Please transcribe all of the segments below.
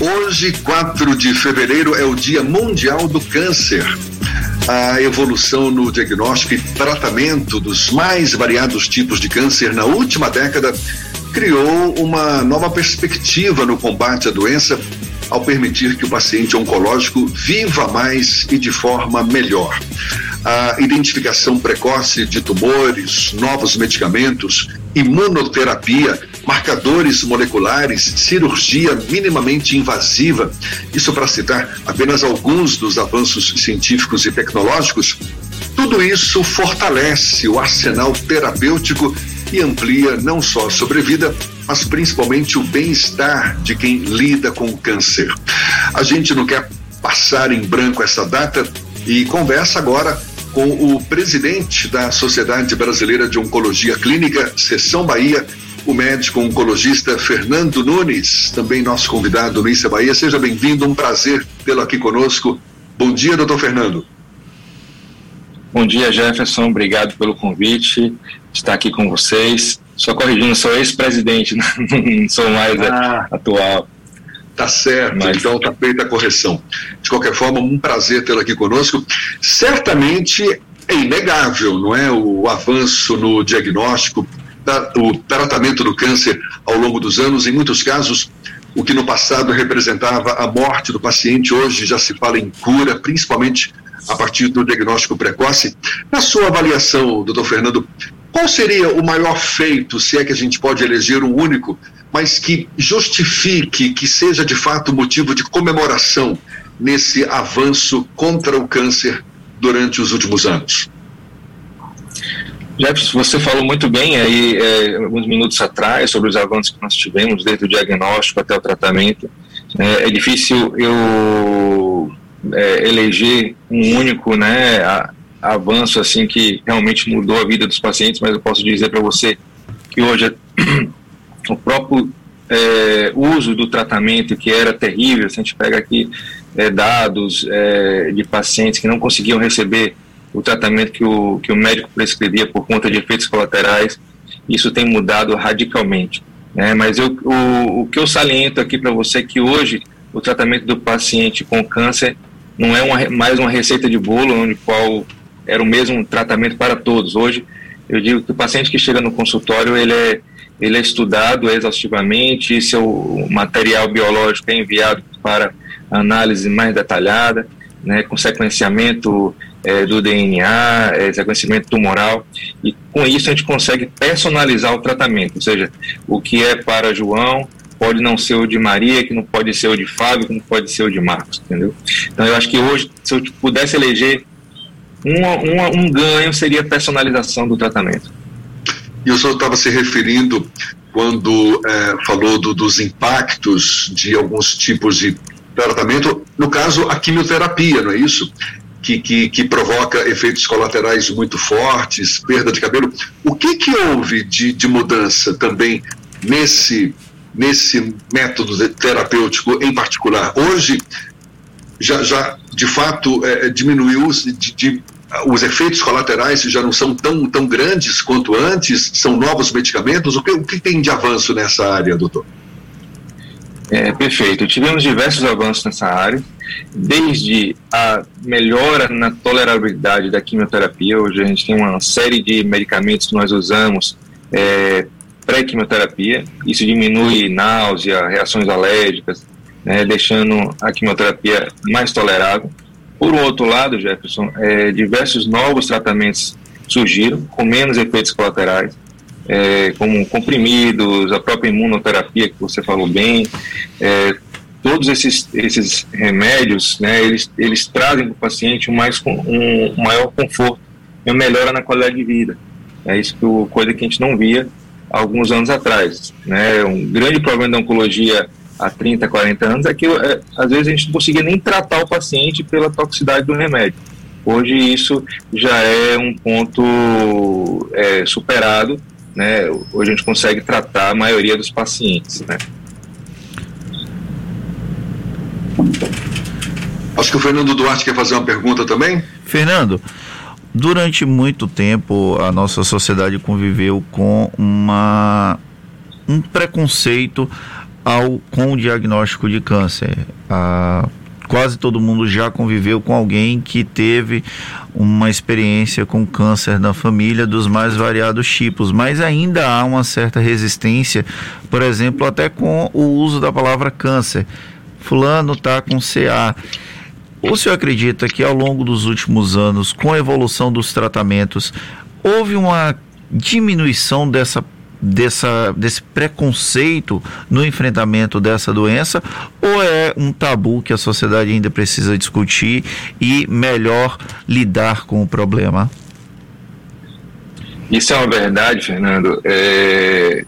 Hoje, 4 de fevereiro, é o Dia Mundial do Câncer. A evolução no diagnóstico e tratamento dos mais variados tipos de câncer na última década criou uma nova perspectiva no combate à doença ao permitir que o paciente oncológico viva mais e de forma melhor. A identificação precoce de tumores, novos medicamentos, imunoterapia, marcadores moleculares, cirurgia minimamente invasiva, isso para citar apenas alguns dos avanços científicos e tecnológicos, tudo isso fortalece o arsenal terapêutico e amplia não só a sobrevida, mas principalmente o bem-estar de quem lida com o câncer. A gente não quer passar em branco essa data e conversa agora com o presidente da Sociedade Brasileira de Oncologia Clínica, Seção Bahia, o médico oncologista Fernando Nunes, também nosso convidado no Issa Bahia. Seja bem-vindo, um prazer tê-lo aqui conosco. Bom dia, doutor Fernando. Bom dia, Jefferson. Obrigado pelo convite. Estar aqui com vocês. Só corrigindo, sou ex-presidente, não sou mais ah, atual. Tá certo, Mas... então tá feita a correção. De qualquer forma, um prazer tê-lo aqui conosco. Certamente é inegável, não é, o avanço no diagnóstico, o tratamento do câncer ao longo dos anos, em muitos casos, o que no passado representava a morte do paciente, hoje já se fala em cura, principalmente a partir do diagnóstico precoce. Na sua avaliação, doutor Fernando, qual seria o maior feito, se é que a gente pode eleger um único, mas que justifique, que seja de fato motivo de comemoração nesse avanço contra o câncer durante os últimos anos? Jefferson, você falou muito bem aí é, alguns minutos atrás sobre os avanços que nós tivemos desde o diagnóstico até o tratamento. É, é difícil eu é, eleger um único né, a, avanço assim que realmente mudou a vida dos pacientes, mas eu posso dizer para você que hoje o próprio é, uso do tratamento que era terrível, se a gente pega aqui é, dados é, de pacientes que não conseguiam receber o tratamento que o, que o médico prescrevia por conta de efeitos colaterais, isso tem mudado radicalmente. Né? Mas eu, o, o que eu saliento aqui para você é que hoje o tratamento do paciente com câncer não é uma, mais uma receita de bolo, onde qual era o mesmo tratamento para todos. Hoje, eu digo que o paciente que chega no consultório, ele é, ele é estudado exaustivamente, seu material biológico é enviado para análise mais detalhada, né, com sequenciamento é, do DNA, é, sequenciamento tumoral, e com isso a gente consegue personalizar o tratamento, ou seja, o que é para João pode não ser o de Maria, que não pode ser o de Fábio, que não pode ser o de Marcos, entendeu? Então eu acho que hoje, se eu pudesse eleger um, um ganho, seria a personalização do tratamento. E o senhor estava se referindo quando é, falou do, dos impactos de alguns tipos de tratamento, no caso, a quimioterapia, não é isso? Que, que, que, provoca efeitos colaterais muito fortes, perda de cabelo. O que, que houve de, de mudança também nesse, nesse método terapêutico em particular? Hoje, já, já de fato é, diminuiu, de, de, os efeitos colaterais já não são tão, tão grandes quanto antes? São novos medicamentos? O que, o que tem de avanço nessa área, doutor? É, perfeito. Tivemos diversos avanços nessa área, desde a melhora na tolerabilidade da quimioterapia. Hoje a gente tem uma série de medicamentos que nós usamos é, pré-quimioterapia. Isso diminui náusea, reações alérgicas, né, deixando a quimioterapia mais tolerável. Por outro lado, Jefferson, é, diversos novos tratamentos surgiram com menos efeitos colaterais é, como comprimidos, a própria imunoterapia que você falou bem, é, todos esses, esses remédios, né, eles, eles trazem para o paciente um, mais, um, maior conforto e uma melhora na qualidade de vida. É isso que o, coisa que a gente não via há alguns anos atrás. Né? Um grande problema da oncologia há 30, 40 anos é que é, às vezes a gente não conseguia nem tratar o paciente pela toxicidade do remédio. Hoje isso já é um ponto é, superado né, hoje a gente consegue tratar a maioria dos pacientes, né. Acho que o Fernando Duarte quer fazer uma pergunta também. Fernando, durante muito tempo a nossa sociedade conviveu com uma, um preconceito ao, com o diagnóstico de câncer. Ah, quase todo mundo já conviveu com alguém que teve uma experiência com câncer na família dos mais variados tipos, mas ainda há uma certa resistência, por exemplo, até com o uso da palavra câncer. Fulano está com CA. O senhor acredita que ao longo dos últimos anos, com a evolução dos tratamentos, houve uma diminuição dessa dessa, desse preconceito no enfrentamento dessa doença ou é um tabu que a sociedade ainda precisa discutir e melhor lidar com o problema? Isso é uma verdade, Fernando. É,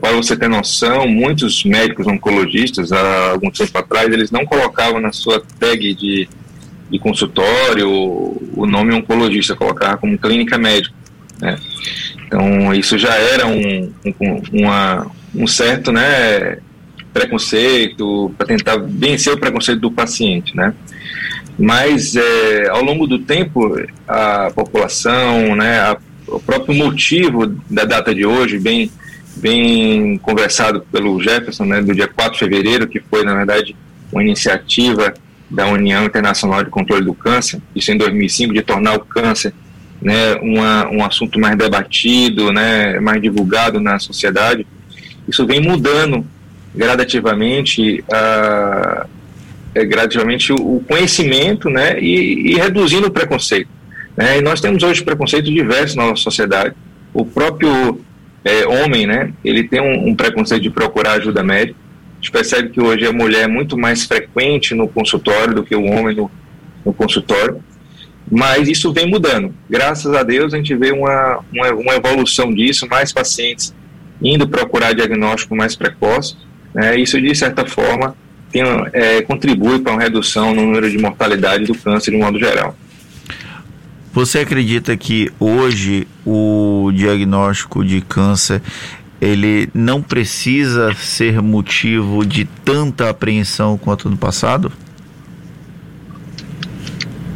para você ter noção, muitos médicos oncologistas, há algum tempo atrás, eles não colocavam na sua tag de, de consultório o nome oncologista, colocava como clínica médica. Né? Então, isso já era um, um, uma, um certo né, preconceito para tentar vencer o preconceito do paciente. Né? Mas, é, ao longo do tempo, a população, né, a, o próprio motivo da data de hoje, bem, bem conversado pelo Jefferson, né, do dia 4 de fevereiro, que foi, na verdade, uma iniciativa da União Internacional de Controle do Câncer, isso em 2005, de tornar o câncer né, uma, um assunto mais debatido, né, mais divulgado na sociedade, isso vem mudando gradativamente, é, gradativamente o, conhecimento né, e, e, reduzindo o preconceito. Né? E nós temos hoje preconceitos diversos na nossa sociedade. O próprio é, homem, né, ele tem um, um preconceito de procurar ajuda médica. A gente percebe que hoje a mulher é muito mais frequente no consultório do que o homem no, no consultório. Mas isso vem mudando. Graças a Deus a gente vê uma, uma, uma evolução disso, mais pacientes indo procurar diagnóstico mais precoce. Né? Isso, de certa forma, tem, é, contribui para uma redução no número de mortalidade do câncer de modo geral. Você acredita que hoje o diagnóstico de câncer ele não precisa ser motivo de tanta apreensão quanto no passado?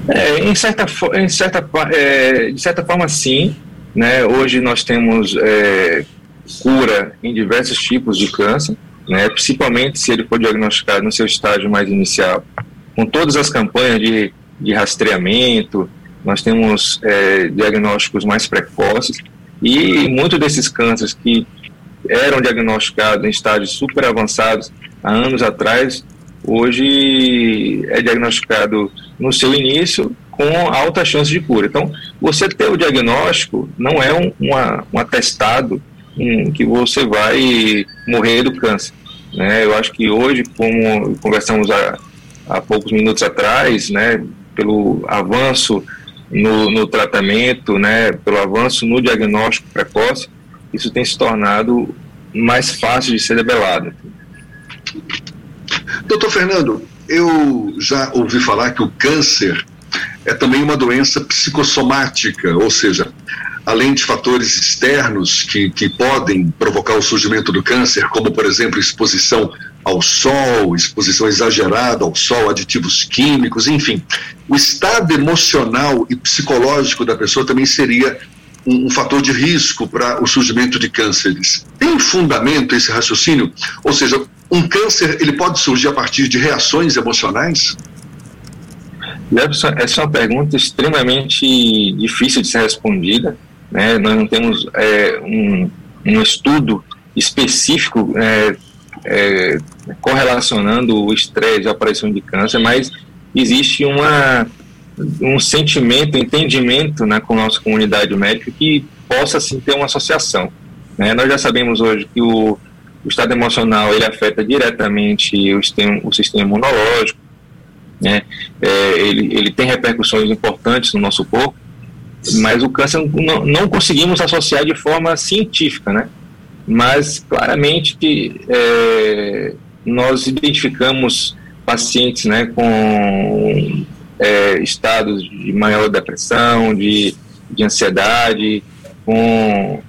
É, em certa, em certa, é, de certa forma, sim. Né? Hoje nós temos é, cura em diversos tipos de câncer, né? principalmente se ele for diagnosticado no seu estágio mais inicial. Com todas as campanhas de, de rastreamento, nós temos é, diagnósticos mais precoces e muitos desses cânceres que eram diagnosticados em estágios super avançados há anos atrás, hoje é diagnosticado no seu início com alta chance de cura. Então, você ter o diagnóstico não é um, uma, um atestado que você vai morrer do câncer. Né? Eu acho que hoje, como conversamos há, há poucos minutos atrás, né, pelo avanço no, no tratamento, né, pelo avanço no diagnóstico precoce, isso tem se tornado mais fácil de ser debelado. Doutor Fernando, eu já ouvi falar que o câncer é também uma doença psicossomática, ou seja, além de fatores externos que, que podem provocar o surgimento do câncer, como, por exemplo, exposição ao sol, exposição exagerada ao sol, aditivos químicos, enfim, o estado emocional e psicológico da pessoa também seria um, um fator de risco para o surgimento de cânceres. Tem fundamento esse raciocínio? Ou seja, um câncer ele pode surgir a partir de reações emocionais? Jefferson, essa é uma pergunta extremamente difícil de ser respondida. Né? Nós não temos é, um, um, estudo específico é, é, correlacionando o estresse à aparição de câncer, mas existe uma, um sentimento, entendimento né, com nossa comunidade médica que possa sim ter uma associação. Né? Nós já sabemos hoje que o o estado emocional ele afeta diretamente o sistema, o sistema imunológico, né? É, ele, ele tem repercussões importantes no nosso corpo, mas o câncer não, não conseguimos associar de forma científica, né? Mas claramente é, nós identificamos pacientes, né, com é, estados de maior depressão, de, de ansiedade, com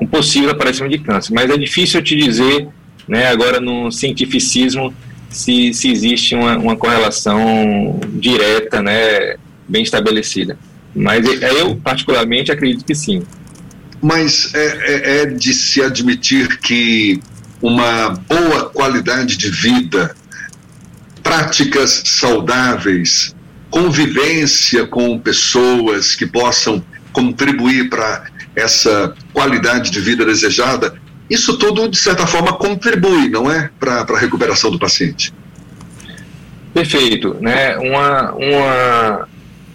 um possível aparecimento de câncer. Mas é difícil eu te dizer, né, agora no cientificismo, se, se existe uma, uma correlação direta, né, bem estabelecida. Mas eu, particularmente, acredito que sim. Mas é, é, é de se admitir que uma boa qualidade de vida, práticas saudáveis, convivência com pessoas que possam contribuir para essa qualidade de vida desejada, isso tudo, de certa forma, contribui, não é? Para a recuperação do paciente. Perfeito. Né? Uma, uma,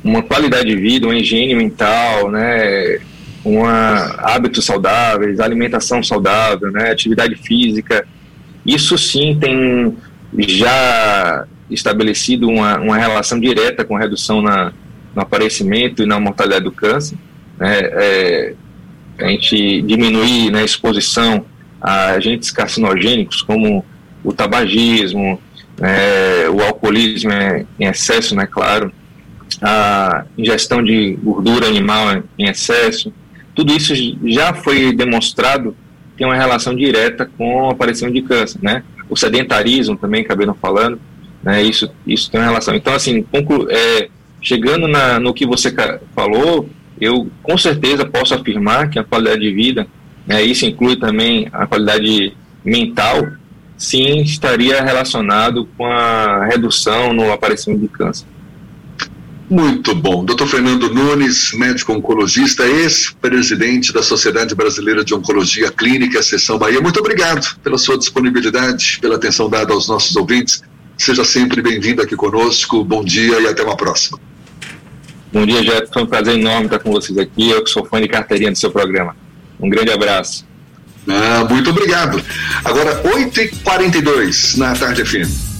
uma qualidade de vida, uma higiene mental, né? uma, hábitos saudáveis, alimentação saudável, né? atividade física, isso sim tem já estabelecido uma, uma relação direta com redução na, no aparecimento e na mortalidade do câncer. Né? É, a gente diminuir né, a exposição a agentes carcinogênicos como o tabagismo, é, o alcoolismo em excesso, né, claro, a ingestão de gordura animal em excesso, tudo isso já foi demonstrado tem uma relação direta com o aparecimento de câncer, né? O sedentarismo também, acabaram falando, né? Isso, isso tem uma relação. Então, assim, conclu, é, chegando na, no que você falou, eu com certeza posso afirmar que a qualidade de vida, né, isso inclui também a qualidade mental, sim estaria relacionado com a redução no aparecimento de câncer. Muito bom. Dr. Fernando Nunes, médico oncologista, ex-presidente da Sociedade Brasileira de Oncologia Clínica, Seção Bahia. Muito obrigado pela sua disponibilidade, pela atenção dada aos nossos ouvintes. Seja sempre bem-vindo aqui conosco. Bom dia e até uma próxima. Bom dia, Jeff. Foi um prazer enorme estar com vocês aqui. Eu que sou fã de carteirinha do seu programa. Um grande abraço. Ah, muito obrigado. Agora, 8h42 na tarde FM.